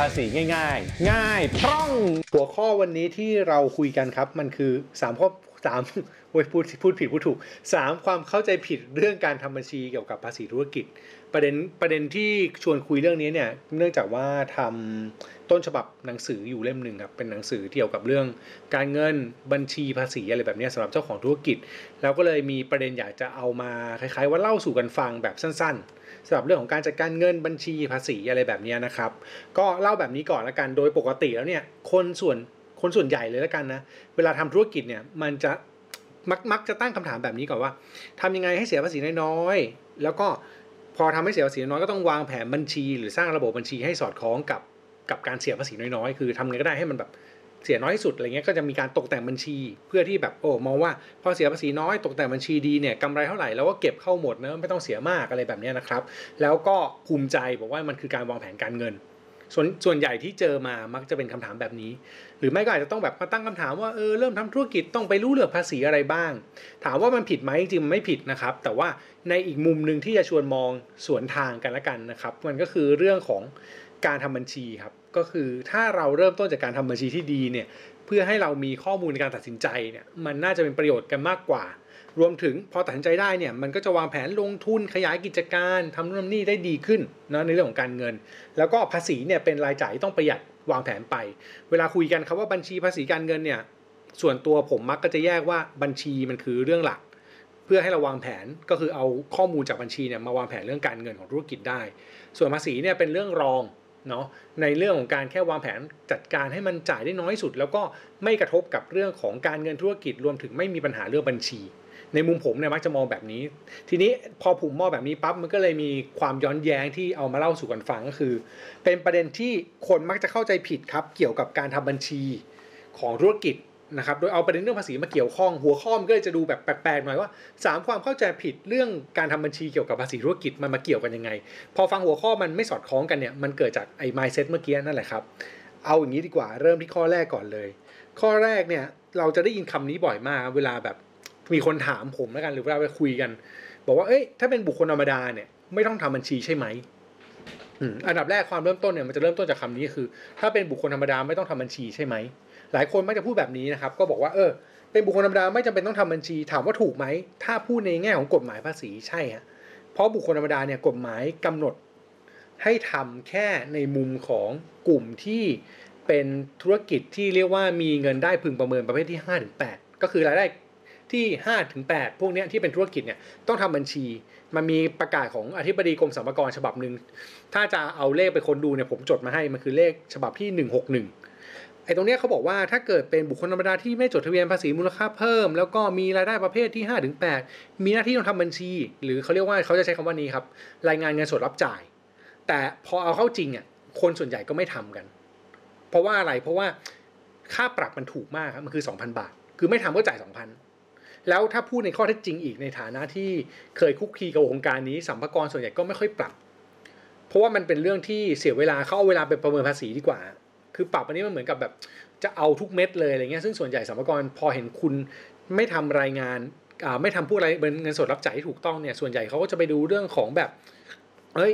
ภาษีง่าย ๆ ง่ายพร่อง หัวข้อวันนี้ที่เราคุยกันครับ มันคือ3ข้อสามโอ้ยพูดพูดผิดพูดถูกสามความเข้าใจผิดเรื่องการทำบัญชีเกี่ยวกับภาษีธุรกิจ ประเด็นประเด็นที่ชวนคุยเรื่องนี้เนี่ย เนื่องจากว่าทำต้นฉบับหนังสืออยู่เล่มหนึ่งครับ เป็นหนังสือเกี่ยวกับเรื่อง การเงินบัญชีภาษีอะไรแบบนี้ยสำหรับเจ้าของธุรกิจ แล้วก็เลยมีประเด็นอยากจะเอามาคล้ายๆ ว่าเล่าสู่กันฟังแบบสั้น ๆ สำหรับเรื่องของการจัดการเงินบัญชีภาษีอะไรแบบนี้นะครับ ก็เล่าแบบนี้ก่อนละกันโดยปกติแล้วเนี่ยคนส่วนคนส่วนใหญ่เลยละกันนะเวลาทำธุรกิจเนี่ยมันจะมักมักจะตั้งคำถามแบบนี้ก่อนว่าทำยังไงให้เสียภาษีน้อยๆแล้วก็พอทำให้เสียภาษีน้อยก็ต้องวางแผนบัญชี หรือสร้างระบบบัญชีให้สอดคล้องกับกับการเสียภาษีน้อยๆ คือทำไงก็ได้ให้มันแบบ เสียน้อยที่สุดอะไรเงี้ยก็จะมีการตกแต่งบัญชี เพื่อที่แบบโอ้มองว่าพอเสียภาษีน้อยตกแต่งบัญชีดีเนี่ยกำไรเท่าไหร่แล้วก็เก็บเข้าหมดนะไม่ต้องเสียมากอะไรแบบนี้นะครับ แล้วก็ภูมิใจบอกว่ามันคือการวางแผนการเงินส่วนส่วนใหญ่ที่เจอมามักจะเป็นคำถามแบบนี้ หรือไม่ก็อาจจะต้องแบบมาตั้งคำถามว่าเออเริ่มทำธุรกิจต้องไปรู้เรื่องภาษีอะไรบ้าง ถามว่ามันผิดไหมจริงมันไม่ผิดนะครับ แต่ว่าในอีกมุมหนึ่งที่จะชวนมองสวนทางกันละกันนะครับ มันก็คือเรื่องของการทำบัญชีครับ ก็คือถ้าเราเริ่มต้นจากการทำบัญชีที่ดีเนี่ยเพื่อให้เรามีข้อมูลในการตัดสินใจเนี่ยมันน่าจะเป็นประโยชน์กันมากกว่า รวมถึงพอตัดสินใจได้เนี่ยมันก็จะวางแผนลงทุนขยายกิจการทำนู่นทำนี่ได้ดีขึ้นนะในเรื่องของการเงิน แล้วก็ภาษีเนี่ยเป็นรายจ่ายที่ต้องประหยัดวางแผนไป เวลาคุยกันครับว่าบัญชีภาษีการเงินเนี่ยส่วนตัวผมมักก็จะแยกว่าบัญชีมันคือเรื่องหลัก เพื่อให้เราวางแผนก็คือเอาข้อมูลจากบัญชีเนี่ยมาวางแผนเรื่องการเงินของธุรกิจได้ ส่วนภาษีเนี่ยเป็นเรื่องรอง เนาะในเรื่องของการแค่วางแผนจัดการให้มันจ่ายได้น้อยสุด แล้วก็ไม่กระทบกับเรื่องของการเงินธุรกิจรวมถึงไม่มีปัญหาเรื่องบัญชี ในมุมผมเนี่ยมักจะมองแบบนี้ ทีนี้พอผมมองแบบนี้ปั๊บมันก็เลยมีความย้อนแย้งที่เอามาเล่าสู่กันฟังก็คือ เป็นประเด็นที่คนมักจะเข้าใจผิดครับเกี่ยวกับการทำบัญชีของธุรกิจ นะครับ โดยเอาประเด็นเรื่องภาษีมาเกี่ยวข้อง หัวข้อมันก็เลยจะดูแบบแปลกๆหน่อยว่าสามความเข้าใจผิดเรื่องการทำบัญชีเกี่ยวกับภาษีธุรกิจมันมาเกี่ยวกันยังไง พอฟังหัวข้อมันไม่สอดคล้องกันเนี่ย มันเกิดจากไอ้ mindset เมื่อกี้นั่นแหละครับ เอาอย่างนี้ดีกว่า เริ่มที่ข้อแรกก่อนเลย ข้อแรกเนี่ย เราจะได้ยินคำนี้บ่อยมาก เวลาแบบมีคนถามผมแล้วกัน หรือเวลาไปคุยกัน บอกว่า เอ้ย ถ้าเป็นบุคคลธรรมดาเนี่ย ไม่ต้องทำบัญชีใช่ไหมอันดับแรกความเริ่มต้นเนี่ยมันจะเริ่มต้นจากคำนี้คือ ถ้าเป็นบุคคลธรรมดาไม่ต้องทำบัญชีใช่ไหม หลายคนมักจะพูดแบบนี้นะครับ ก็บอกว่าเออเป็นบุคคลธรรมดาไม่จำเป็นต้องทำบัญชี ถามว่าถูกไหม ถ้าพูดในแง่ของกฎหมายภาษีใช่ฮะเพราะบุคคลธรรมดาเนี่ยกฎหมายกำหนด ให้ทำแค่ในมุมของกลุ่มที่เป็นธุรกิจที่เรียกว่ามีเงินได้พึงประเมินประเภทที่5-8ก็คือรายได้ที่5-8พวกนี้ที่เป็นธุรกิจเนี่ยต้องทำบัญชี มันมีประกาศของอธิบดีกรมสรรพากรฉบับหนึ่งถ้าจะเอาเลขไปคนดูเนี่ยผมจดมาให้มันคือเลขฉบับที่ 161 ไอ้ตรงเนี้ยเขาบอกว่าถ้าเกิดเป็นบุคคลธรรมดาที่ไม่จดทะเบียนภาษีมูลค่าเพิ่ม แล้วก็มีรายได้ประเภทที่ 5-8 มีหน้าที่ต้องทำบัญชี หรือเขาเรียกว่าเขาจะใช้คำว่านี้ครับ รายงานเงินสดรับจ่าย แต่พอเอาเข้าจริงอะคนส่วนใหญ่ก็ไม่ทำกัน เพราะว่าอะไรเพราะว่าค่าปรับมันถูกมากครับมันคือ 2,000 บาท คือไม่ทำก็จ่าย 2,000 แล้วถ้าพูดในข้อเท็จจริงอีกในฐานะที่เคยคุกคีกับวงการนี้สัมภากรส่วนใหญ่ก็ไม่ค่อยปรับ เพราะว่ามันเป็นเรื่องที่เสียเวลาเขาเอาเวลาไปประเมินภาษีดีกว่า คือปรับอันนี้มันเหมือนกับแบบจะเอาทุกเม็ดเลยอะไรเงี้ยซึ่งส่วนใหญ่สัมภากรพอเห็นคุณไม่ทำรายงานอ่าไม่ทำพวกอะไรเงินสดรับจ่ายที่ถูกต้องเนี่ยส่วนใหญ่เขาก็จะไปดูเรื่องของแบบเอ้ย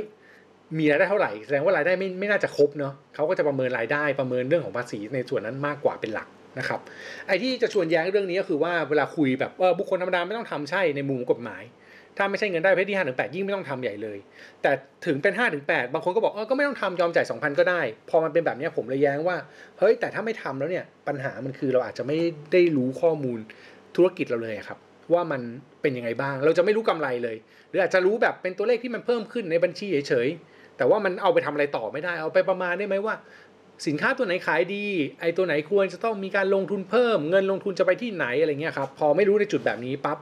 มีรายได้เท่าไหร่แสดงว่ารายได้ไม่ไม่น่าจะครบเนาะเขาก็จะประเมินรายได้ประเมินเรื่องของภาษีในส่วนนั้นมากกว่าเป็นหลักนะครับไอ้ที่จะชวนแย้งเรื่องนี้ก็คือว่าเวลาคุยแบบบุคคลธรรมดาไม่ต้องทำใช่ในมุมกฎหมาย ถ้าไม่ใช่เงินได้ประเภทที่ห้าถึงแปดยิ่งไม่ต้องทำใหญ่เลย แต่ถึงเป็น5้าถึงแปดบางคนก็บอกเออก็ไม่ต้องทำยอมจ่าย2,000ก็ได้ พอมันเป็นแบบนี้ผมเลยแย้งว่า เฮ้ย แต่ถ้าไม่ทำแล้วเนี่ย ปัญหามันคือเราอาจจะไม่ได้รู้ข้อมูลธุรกิจเราเลยครับ ว่ามันเป็นยังไงบ้าง เราจะไม่รู้กำไรเลย หรืออาจจะรู้แบบเป็นตัวเลขที่มันเพิ่มขึ้นในบัญชีเฉยๆแต่ว่ามันเอาไปทำอะไรต่อไม่ได้ เอาไปประมาณได้ไหมว่าสินค้าตัวไหนขายดี ไอ้ตัวไหนควรจะต้องมีการลงทุนเพิ่ม เงินลงทุนจะไปที่ไหนอะไรเงี้ยครับ พอไม่รู้ในจุดแบบนี้ปั๊บ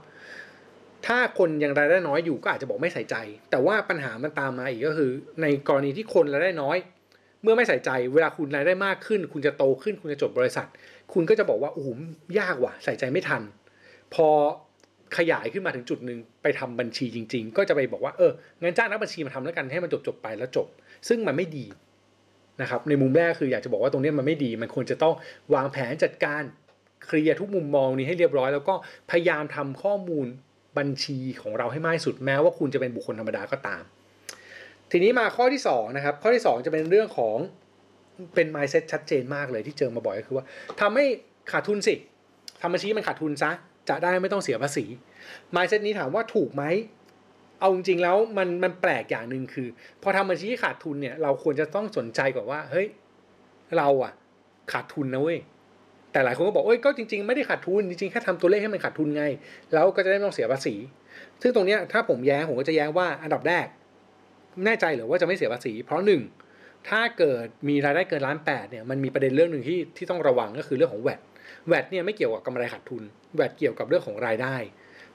ถ้าคนยังรายได้น้อยอยู่ก็อาจจะบอกไม่ใส่ใจ แต่ว่าปัญหามันตามมาอีกก็คือ ในกรณีที่คนรายได้น้อย เมื่อไม่ใส่ใจ เวลาคุณรายได้มากขึ้น คุณจะโตขึ้น คุณจะจดบริษัท คุณก็จะบอกว่าโอ้โหยากว่ะ ใส่ใจไม่ทัน พอขยายขึ้นมาถึงจุดหนึ่งไปทำบัญชีจริง ๆ ก็จะไปบอกว่าเอองั้นจ้างนักบัญชีมาทำแล้วกันให้มันจบจบไปแล้วจบ ซึ่งมันไม่ดีนะครับในมุมแรกคืออยากจะบอกว่าตรงนี้มันไม่ดี มันควรจะต้องวางแผนจัดการเคลียร์ทุกมุมมองนี้ให้เรียบร้อย แล้วก็พยายามทำข้อมูล บัญชีของเราให้มากที่สุดแม้ว่าคุณจะเป็นบุคคลธรรมดาก็ตาม ทีนี้มาข้อที่2นะครับข้อที่ 2 จะเป็นเรื่องของเป็น mindset ชัดเจนมากเลยที่เจอมาบ่อยก็คือว่าทำให้ขาดทุนสิทำบัญชีมันขาดทุนซะจะได้ไม่ต้องเสียภาษี mindset นี้ถามว่าถูกไหมเอาจริงๆแล้วมันมันแปลกอย่างหนึ่งคือ พอทำบัญชีขาดทุนเนี่ยเราควรจะต้องสนใจก่อนว่าเฮ้ยเราอะขาดทุนนะเว้ย แต่หลายคนก็บอกเอ้ยก็จริงๆไม่ได้ขาดทุนจริงๆแค่ทำตัวเลขให้มันขาดทุนไง แล้วก็จะได้ไม่ต้องเสียภาษี ซึ่งตรงนี้ถ้าผมแย้งผมก็จะแย้งว่าอันดับแรก แน่ใจหรือว่าจะไม่เสียภาษี เพราะหนึ่งถ้าเกิดมีรายได้เกินล้านแปดเนี่ยมันมีประเด็นเรื่องหนึ่งที่ที่ต้องระวังก็คือเรื่องของแวดแวดเนี่ยไม่เกี่ยวกับกำไรขาดทุนแวดเกี่ยวกับเรื่องของรายได้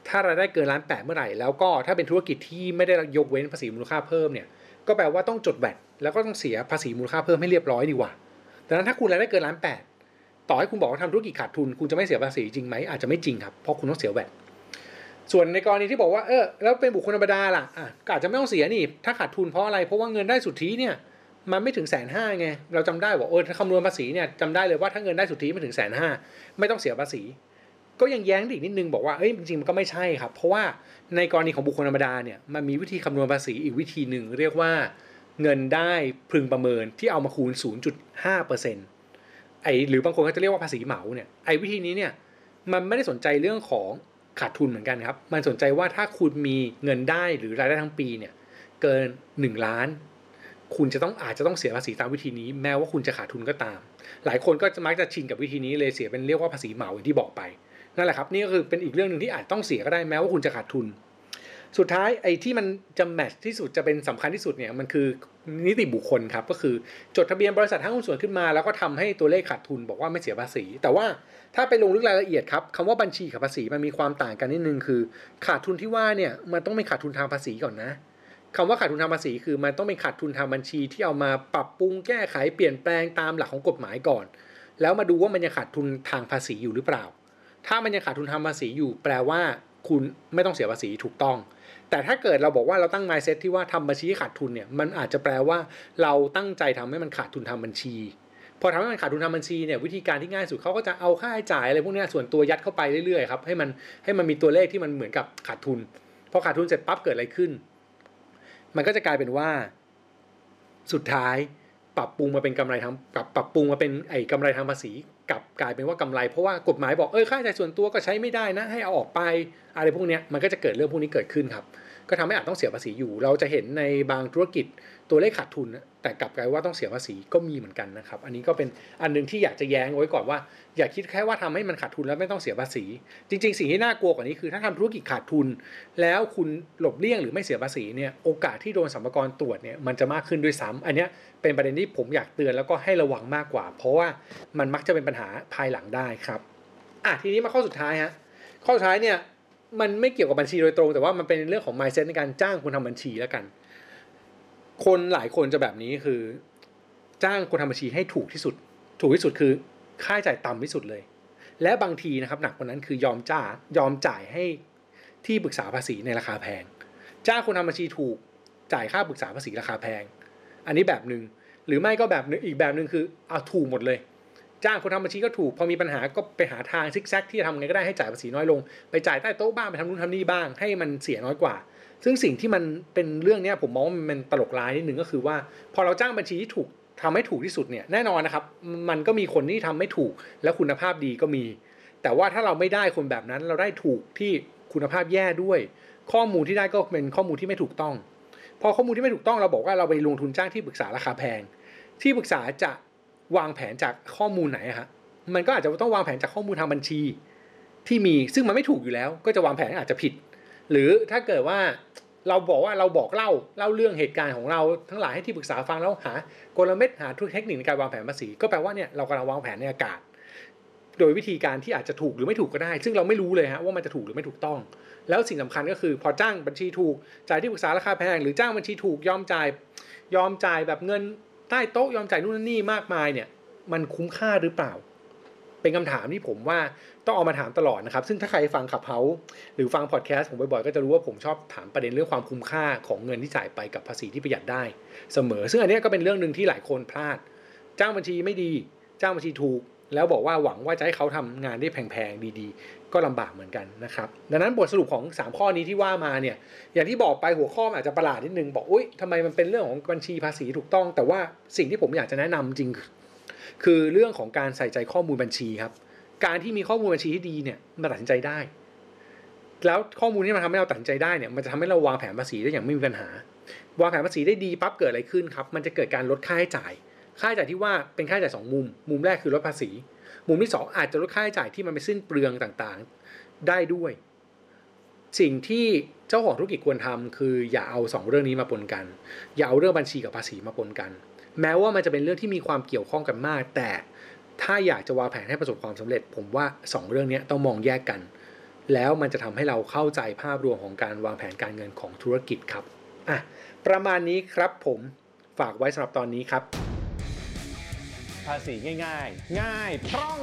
ถ้ารายได้เกินล้านแปดเมื่อไหร่แล้วก็ถ้าเป็นธุรกิจที่ไม่ได้ยกเว้นภาษีมูลค่าเพิ่มเนี่ยก็แปลว่าต้องจดแวดแล้วก็ต้องเสียภาษีมูลค่าเพิ่มให้เรียบร้อยดีกว่าดังนั้นถ้าคุณรายได้เกินล้านแปด ต่อให้คุณบอกว่าทำธุรกิจขาดทุน คุณจะไม่เสียภาษีจริงไหมอาจจะไม่จริงครับ เพราะคุณต้องเสียแวดส่วนในกรณีที่บอกว่าเออแล้วเป็นบุคคลธรรมดาล่ะอะก็อาจจะไม่ต้องเสียนี่ ถ้าขาดทุนเพราะอะไร เพราะว่าเงินได้สุทธิเนี่ยมันไม่ถึงแสนห้าไง เราจำได้ว่าเออถ้าคำนวณภาษีเนี่ยจำได้เลยว่าถ้าเงินได้สุทธิไม่ถึงแสนห้าไม่ต้องเสียภาษี ก็ยังแย้งอีกนิดนึงบอกว่าเอ้ยจริงๆมันก็ไม่ใช่ครับ เพราะว่าในกรณีของบุคคลธรรมดาเนี่ยมันมีวิธีคำนวณภาษีอีกวิธีหนึ่งเรียกว่าเงินได้พึงประเมินที่เอามาคูณ 0.5% ไอหรือบางคนก็จะเรียกว่าภาษีเหมาเนี่ยไอวิธีนี้เนี่ยมันไม่ได้สนใจเรื่องของขาดทุนเหมือนกันครับ มันสนใจว่าถ้าคุณมีเงินได้หรือรายได้ทั้งปีเนี่ยเกิน 1 ล้าน คุณจะต้องอาจจะต้องเสียภาษีตามวิธีนี้ แม้ว่าคุณจะขาดทุนก็ตาม หลายคนก็จะมักจะชินกับวิธีนี้เลยเสียเป็นเรียกว่าภาษีเหมาอย่างที่บอกไปนั่นแหละครับนี่ก็คือเป็นอีกเรื่องหนึ่งที่อาจต้องเสียก็ได้แม้ว่าคุณจะขาดทุน สุดท้ายไอ้ที่มันจะแมทที่สุดจะเป็นสำคัญที่สุดเนี่ยมันคือนิติบุคคลครับก็คือจดทะเบียนบริษัทห้างหุ้นส่วนขึ้นมา แล้วก็ทำให้ตัวเลขขาดทุนบอกว่าไม่เสียภาษี แต่ว่าถ้าไปลงลึกรายละเอียดครับคำว่าบัญชีกับภาษีมันมีความต่างกันนิดนึงคือ ขาดทุนที่ว่าเนี่ยมันต้องเป็นขาดทุนทางภาษีก่อนนะคำว่าขาดทุนทางภาษีคือมันต้องเป็นขาดทุนทางบัญชีที่เอามาปรับปรุงแก้ไขเปลี่ยนแปลงตามหลักของกฎหมายก่อน แล้วมาดูว่ามันยังขาดทุนทางภาษีอยู่หรือเปล่า ถ้ามันยังขาดทุนทางภาษีอยู่แปลว่า คุณไม่ต้องเสียภาษีถูกต้อง แต่ถ้าเกิดเราบอกว่าเราตั้ง mindset ที่ว่าทำบัญชีขาดทุนเนี่ยมันอาจจะแปลว่าเราตั้งใจทำให้มันขาดทุนทาบัญชี พอทำให้มันขาดทุนทางบัญชีเนี่ยวิธีการที่ง่ายสุดเขาก็จะเอาค่าใช้จ่ายอะไรพวกนี้ส่วนตัวยัดเข้าไปเรื่อยๆครับให้มันให้มันมีตัวเลขที่มันเหมือนกับขาดทุนพอขาดทุนเสร็จปั๊บเกิดอะไรขึ้น มันก็จะกลายเป็นว่าสุดท้ายปรับปรุงมาเป็นกำไรทางปรับปรับปรุงมาเป็นไอ้กำไรทางภาษี กลับกลายเป็นว่ากำไรเพราะว่ากฎหมายบอกเออค่าใช้จ่ายส่วนตัวก็ใช้ไม่ได้นะ ให้เอาออกไปอะไรพวกนี้มันก็จะเกิดเรื่องพวกนี้เกิดขึ้นครับ ก็ทำให้อาจต้องเสียภาษีอยู่ เราจะเห็นในบางธุรกิจตัวเลขขาดทุนนะ แต่กลับกลายว่าต้องเสียภาษีก็มีเหมือนกันนะครับ อันนี้ก็เป็นอันหนึงที่อยากจะแย้งไว้ก่อนว่า อย่าคิดแค่ว่าทำให้มันขาดทุนแล้วไม่ต้องเสียภาษี จริง ๆ สิ่งที่น่ากลัวกว่านี้คือถ้าทำธุรกิจขาดทุน แล้วคุณหลบเลี่ยงหรือไม่เสียภาษีเนี่ยโอกาสที่โดนสรรพากรตรวจเนี่ยมันจะมากขึ้นด้วยซ้ำอันนี้เป็นประเด็นที่ผมอยากเตือนแล้วก็ให้ระวังมากกว่า เพราะว่ามันมักจะเป็นปัญหาภายหลังได้ครับอะทีนี้มาข้อสุดท้ายฮะข้อสุดท้ายเนี่ยมันไม่เกี่ยวกับบัญชีโดยตรง แต่ว่ามันเป็นเรื่องของ mindset ในการจ้างคนทำบัญชีแล้วกัน คนหลายคนจะแบบนี้คือ จ้างคนทำบัญชีให้ถูกที่สุด ถูกที่สุดคือค่าใช้จ่ายต่ำที่สุดเลย และบางทีนะครับหนักกว่านั้นคือยอมจ่ายยอมจ่ายให้ที่ปรึกษาภาษีในราคาแพง จ้างคนทำบัญชีถูกจ่ายค่าปรึกษาภาษีราคาแพง อันนี้แบบหนึ่งหรือไม่ก็แบบนึงอีกแบบหนึ่งคือเอาถูกหมดเลย จ้างคนทำบัญชีก็ถูก พอมีปัญหาก็ไปหาทางซิกแซกที่จะทำไงก็ได้ให้จ่ายภาษีน้อยลง ไปจ่ายใต้โต๊ะบ้างไปทำนู่นทำนี่บ้าง ให้มันเสียน้อยกว่า ซึ่งสิ่งที่มันเป็นเรื่องเนี้ยผมมองว่ามันตลกร้ายนิดนึงก็คือว่า พอเราจ้างบัญชีที่ถูกทำให้ถูกที่สุดเนี่ยแน่นอนนะครับ มันก็มีคนที่ทำไม่ถูกและคุณภาพดีก็มี แต่ว่าถ้าเราไม่ได้คนแบบนั้นเราได้ถูกที่คุณภาพแย่ด้วย ข้อมูลที่ได้ก็เป็นข้อมูลที่ไม่ถูกต้อง พอข้อมูลที่ไม่ถูกต้องเราบอกว่าเราไปลงทุนจ้างที่ปรึกษาราคาแพง ที่ปรึกษาจะวางแผนจากข้อมูลไหนฮะมันก็อาจจะต้องวางแผนจากข้อมูลทางบัญชี ที่มีซึ่งมันไม่ถูกอยู่แล้ว ก็จะวางแผนอาจจะผิด หรือถ้าเกิดว่าเราบอกว่าเราบอกเล่าเล่าเรื่องเหตุการณ์ของเราทั้งหลายให้ที่ปรึกษาฟังแล้วหากลเม็ดหาทุกเทคนิคในการวางแผนภาษี ก็แปลว่าเนี่ยเรากำลังวางแผนในอากาศ โดยวิธีการที่อาจจะถูกหรือไม่ถูกก็ได้ ซึ่งเราไม่รู้เลยฮะว่ามันจะถูกหรือไม่ถูกต้อง แล้วสิ่งสำคัญก็คือพอจ้างบัญชีถูกจ่ายที่ปรึกษาราคาแพงหรือจ้างบัญชีถูกยอมจ่ายยอมจ่ายแบบเงินใต้โต๊ะยอมจ่ายนู่นนี่มากมายเนี่ยมันคุ้มค่าหรือเปล่า เป็นคำถามที่ผมว่าต้องเอามาถามตลอดนะครับ ซึ่งถ้าใครฟังขับเฮาหรือฟังพอดแคสต์ผมบ่อยๆ ก็จะรู้ว่าผมชอบถามประเด็นเรื่องความคุ้มค่าของเงินที่จ่ายไปกับภาษีที่ประหยัดได้เสมอ ซึ่งอันนี้ก็เป็นเรื่องหนึ่งที่หลายคนพลาด จ้างบัญชีไม่ดีจ้างบัญชีถูก แล้วบอกว่าหวังว่าจะให้เขาทำงานได้แพงๆดีๆ ก็ลำบากเหมือนกันนะครับดังนั้นบทสรุปของ 3 ข้อนี้ที่ว่ามาเนี่ยอย่างที่บอกไปหัวข้ออาจจะประหลาดนิดนึงบอกอุ้ยทำไมมันเป็นเรื่องของบัญชีภาษีถูกต้อง แต่ว่าสิ่งที่ผมอยากจะแนะนำจริง คือเรื่องของการใส่ใจข้อมูลบัญชีครับ การที่มีข้อมูลบัญชีที่ดีเนี่ยมันตัดสินใจได้ แล้วข้อมูลที่มันทำให้เราตัดสินใจได้เนี่ยมันจะทำให้เราวางแผนภาษีได้อย่างไม่มีปัญหา วางแผนภาษีได้ดีปั๊บเกิดอะไรขึ้นครับ มันจะเกิดการลดค่าใช้จ่าย ค่าใช้จ่ายที่ว่าเป็นค่าใช้จ่ายสองมุม มุมแรกคือลดภาษี มุมที่สองอาจจะลดค่าใช้จ่ายที่มันไปสิ้นเปลืองต่างๆได้ด้วย สิ่งที่เจ้าของธุรกิจควรทำคืออย่าเอาสองเรื่องนี้มาปนกัน อย่าเอาเรื่องบัญชีกับภาษีมาปนกัน แม้ว่ามันจะเป็นเรื่องที่มีความเกี่ยวข้องกันมาก แต่ถ้าอยากจะวางแผนให้ประสบความสำเร็จ ผมว่าสองเรื่องนี้ต้องมองแยกกัน แล้วมันจะทำให้เราเข้าใจภาพรวมของการวางแผนการเงินของธุรกิจครับอะประมาณนี้ครับผมฝากไว้สำหรับตอนนี้ครับ ภาษีง่าย ๆ ง่ายพร่อง